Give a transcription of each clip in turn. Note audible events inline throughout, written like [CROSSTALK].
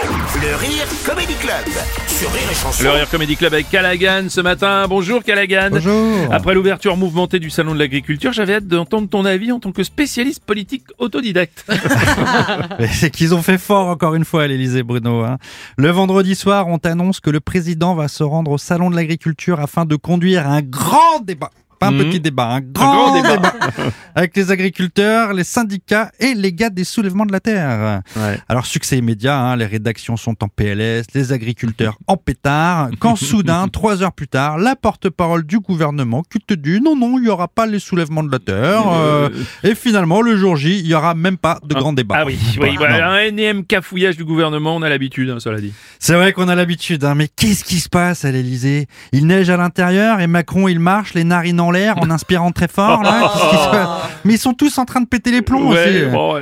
Le Rire Comedy Club sur Rire et Chanson. Le Rire Comedy Club avec Callaghan ce matin. Bonjour Callaghan. Bonjour. Après l'ouverture mouvementée du Salon de l'Agriculture, j'avais hâte d'entendre ton avis en tant que spécialiste politique autodidacte. [LAUGHS] C'est qu'ils ont fait fort encore une fois à l'Elysée, Bruno. hein. Le vendredi soir, on t'annonce que le président va se rendre au Salon de l'Agriculture afin de conduire un grand débat. Pas un Mhm. petit débat, un grand, grand débat. débat. [LAUGHS] avec les agriculteurs, les syndicats et les gars des soulèvements de la terre. Ouais. Alors succès immédiat, hein, les rédactions sont en PLS, les agriculteurs en pétard, quand [LAUGHS] soudain, trois heures plus tard, la porte-parole du gouvernement qui te dit non, non, il n'y aura pas les soulèvements de la terre, euh, et finalement, le jour J, il n'y aura même pas de grand débat. Ah oui, voilà, un énième cafouillage du gouvernement, on a l'habitude, hein, cela dit. C'est vrai qu'on a l'habitude, hein, mais qu'est-ce qui se passe à l'Elysée Il neige à l'intérieur et Macron il marche, les narines en l'air, en inspirant très fort là. [LAUGHS] Se Mais ils sont tous en train de péter les plombs Ouais, aussi. bon,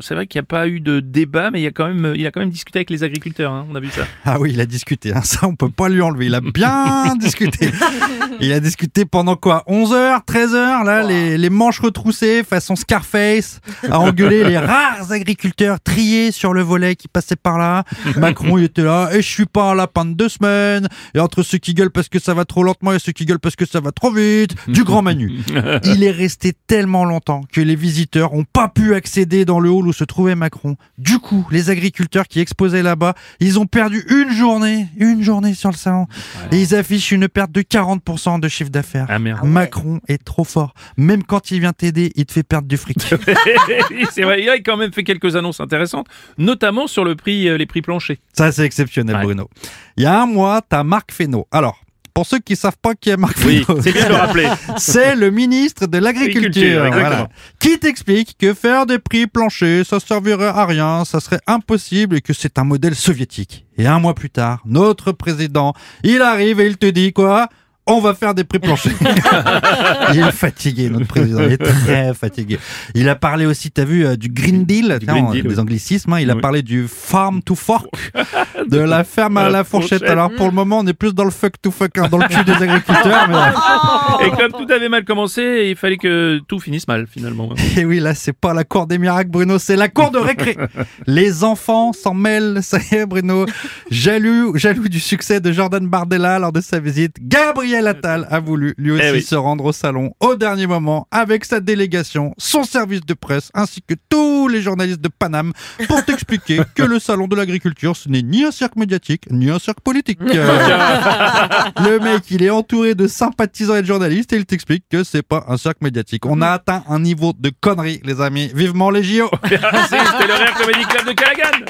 c'est vrai qu'il n'y a pas eu de débat, mais il, y a quand même, il a quand même discuté avec les agriculteurs, hein, on a vu ça. Ah oui, il a discuté, hein, ça on peut pas lui enlever. Il a bien [LAUGHS] discuté. Il a discuté pendant quoi 11 heures, 13 heures, là, les, les manches retroussées, façon Scarface, à engueuler les [LAUGHS] rares agriculteurs triés sur le volet qui passaient par là. Macron, il était là, et je suis pas lapin de deux semaines, et entre ceux qui gueulent parce que ça va trop lentement et ceux qui gueulent parce que ça va trop vite, du grand Manu. [LAUGHS] Il est resté tellement longtemps que les visiteurs ont pas pu accéder dans le hall où se trouvait Macron. Du coup, les agriculteurs qui exposaient là-bas, ils ont perdu une journée, une journée sur le salon. Et ils affichent une perte de 40% de chiffre d'affaires. Ah merde. Macron est trop fort. Même quand il vient t'aider, il te fait perdre du fric. [LAUGHS] c'est vrai, il a quand même fait quelques annonces intéressantes, notamment sur le prix, euh, les prix planchers. Ça, c'est exceptionnel, Ouais. Bruno. Il y a un mois, t'as Marc Fesneau. Alors, pour ceux qui savent pas qui est Marc Oui, c'est bien de le rappeler. [LAUGHS] c'est le ministre de Agriculture, l'Agriculture. Voilà. Qui t'explique que faire des prix planchers, ça servirait à rien, ça serait impossible et que c'est un modèle soviétique. Et un mois plus tard, notre président, il arrive et il te dit quoi? On va faire des prix planchers. [LAUGHS] il est fatigué, notre président. Il est très fatigué. Il a parlé aussi, t'as vu, euh, du Green Deal, tiens, Green on- Deal, des oui. anglicismes. hein. Il a Oui. parlé du farm to fork, [LAUGHS] de la ferme à La la fourchette. fourchette. Alors pour le moment, on est plus dans le fuck to fuck, hein, dans le cul des agriculteurs. mais- [LAUGHS] Et comme tout avait mal commencé, il fallait que tout finisse mal finalement. Et oui, là, c'est pas la cour des miracles, Bruno, c'est la cour de récré. Les enfants s'en mêlent, ça y est, Bruno. Jaloux, jaloux du succès de Jordan Bardella lors de sa visite, Gabriel Attal a voulu lui aussi Eh oui. se rendre au salon au dernier moment avec sa délégation, son service de presse ainsi que tous les journalistes de Paname pour [LAUGHS] t'expliquer que le salon de l'agriculture, ce n'est ni un cirque médiatique, ni un cirque politique. Euh, [LAUGHS] [LAUGHS] le mec, il est entouré de sympathisants et de journalistes et il t'explique que c'est pas un cirque médiatique. On a atteint un niveau de connerie, les amis. Vivement les JO Merci, c'était le Rire Comedy Club de Callaghan.